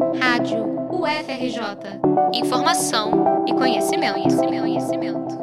Rádio UFRJ. Informação e conhecimento, conhecimento, conhecimento.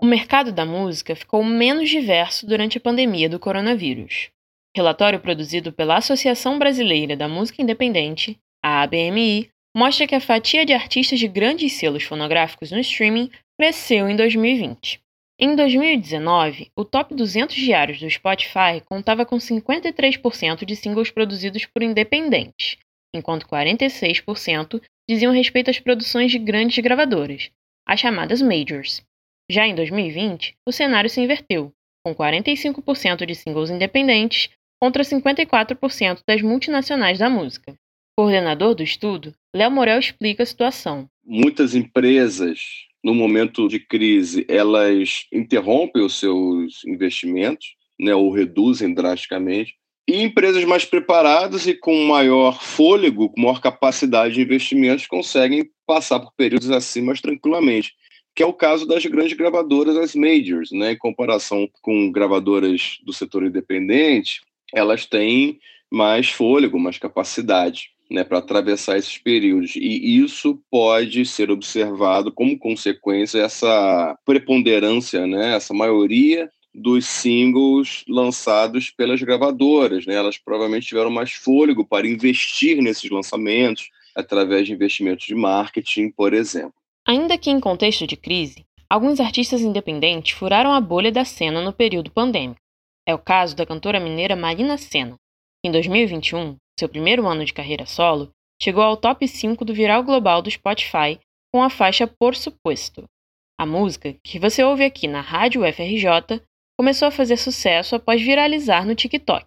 O mercado da música ficou menos diverso durante a pandemia do coronavírus. Relatório produzido pela Associação Brasileira da Música Independente, a ABMI, mostra que a fatia de artistas de grandes selos fonográficos no streaming cresceu em 2020. Em 2019, o top 200 diários do Spotify contava com 53% de singles produzidos por independentes, enquanto 46% diziam respeito às produções de grandes gravadoras, as chamadas majors. Já em 2020, o cenário se inverteu, com 45% de singles independentes contra 54% das multinacionais da música. Coordenador do estudo, Léo Morel explica a situação. Muitas empresas no momento de crise, elas interrompem os seus investimentos, né, ou reduzem drasticamente. E empresas mais preparadas e com maior fôlego, com maior capacidade de investimentos, conseguem passar por períodos assim mais tranquilamente, que é o caso das grandes gravadoras, as majors, né? Em comparação com gravadoras do setor independente, elas têm mais fôlego, mais capacidade né, para atravessar esses períodos. E isso pode ser observado como consequência essa preponderância, né, essa maioria dos singles lançados pelas gravadoras. Né? Elas provavelmente tiveram mais fôlego para investir nesses lançamentos através de investimentos de marketing, por exemplo. Ainda que em contexto de crise, alguns artistas independentes furaram a bolha da cena no período pandêmico. É o caso da cantora mineira Marina Senna. Em 2021, seu primeiro ano de carreira solo, chegou ao top 5 do viral global do Spotify com a faixa Por Supuesto. A música, que você ouve aqui na Rádio FRJ, começou a fazer sucesso após viralizar no TikTok.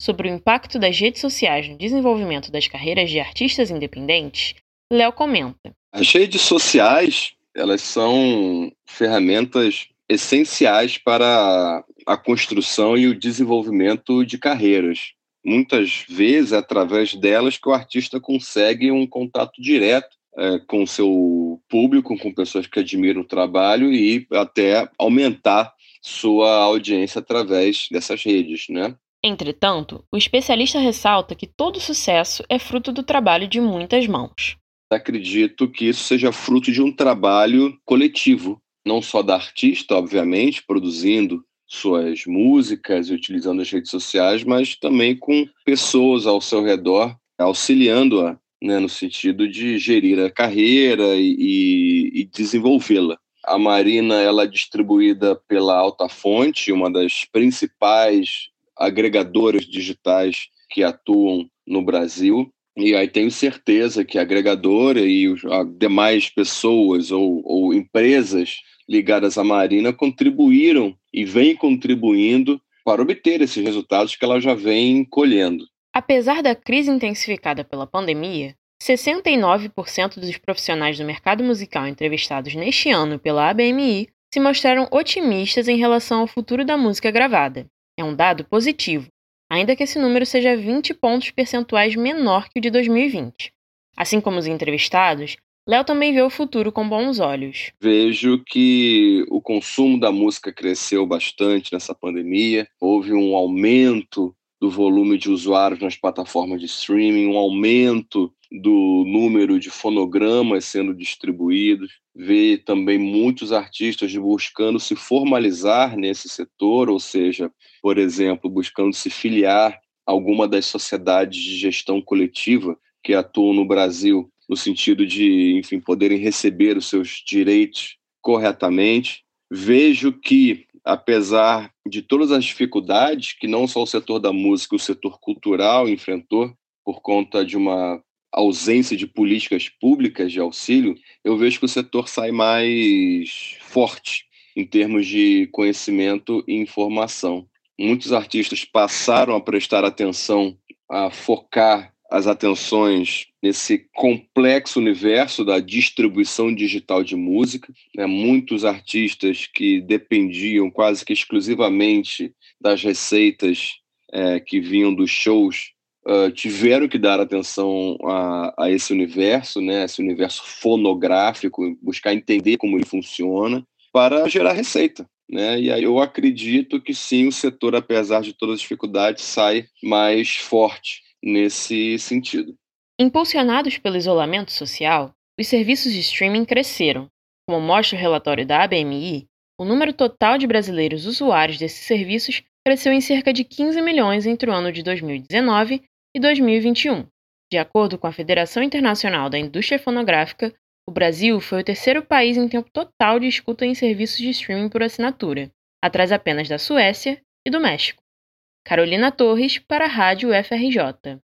Sobre o impacto das redes sociais no desenvolvimento das carreiras de artistas independentes, Léo comenta. As redes sociais, elas são ferramentas essenciais para a construção e o desenvolvimento de carreiras muitas vezes é através delas que o artista consegue um contato direto é, com o seu público, com pessoas que admiram o trabalho e até aumentar sua audiência através dessas redes, né? Entretanto, o especialista ressalta que todo sucesso é fruto do trabalho de muitas mãos. Acredito que isso seja fruto de um trabalho coletivo, não só da artista, obviamente, produzindo suas músicas e utilizando as redes sociais, mas também com pessoas ao seu redor auxiliando-a né, no sentido de gerir a carreira e, e desenvolvê-la. A Marina ela é distribuída pela Alta Fonte, uma das principais agregadoras digitais que atuam no Brasil. E aí tenho certeza que a agregadora e os demais pessoas ou, ou empresas ligadas à Marina contribuíram e vêm contribuindo para obter esses resultados que ela já vem colhendo. Apesar da crise intensificada pela pandemia, 69% dos profissionais do mercado musical entrevistados neste ano pela ABMI se mostraram otimistas em relação ao futuro da música gravada. É um dado positivo, ainda que esse número seja 20 pontos percentuais menor que o de 2020. Assim como os entrevistados, Léo também vê o futuro com bons olhos. Vejo que o consumo da música cresceu bastante nessa pandemia. Houve um aumento do volume de usuários nas plataformas de streaming, um aumento do número de fonogramas sendo distribuídos. Vê também muitos artistas buscando se formalizar nesse setor, ou seja, por exemplo, buscando se filiar a alguma das sociedades de gestão coletiva que atuam no Brasil no sentido de, enfim, poderem receber os seus direitos corretamente. Vejo que, apesar de todas as dificuldades que não só o setor da música, o setor cultural enfrentou por conta de uma ausência de políticas públicas de auxílio, eu vejo que o setor sai mais forte em termos de conhecimento e informação. Muitos artistas passaram a prestar atenção, a focar as atenções nesse complexo universo da distribuição digital de música. Né? Muitos artistas que dependiam quase que exclusivamente das receitas é, que vinham dos shows uh, tiveram que dar atenção a, a, esse universo, né? esse universo fonográfico, buscar entender como ele funciona para gerar receita. Né? E aí eu acredito que sim, o setor, apesar de todas as dificuldades, sai mais forte nesse sentido. Impulsionados pelo isolamento social, os serviços de streaming cresceram. Como mostra o relatório da ABMI, o número total de brasileiros usuários desses serviços cresceu em cerca de 15 milhões entre o ano de 2019 e 2021. De acordo com a Federação Internacional da Indústria Fonográfica, o Brasil foi o terceiro país em tempo total de escuta em serviços de streaming por assinatura, atrás apenas da Suécia e do México. Carolina Torres, para a Rádio FRJ.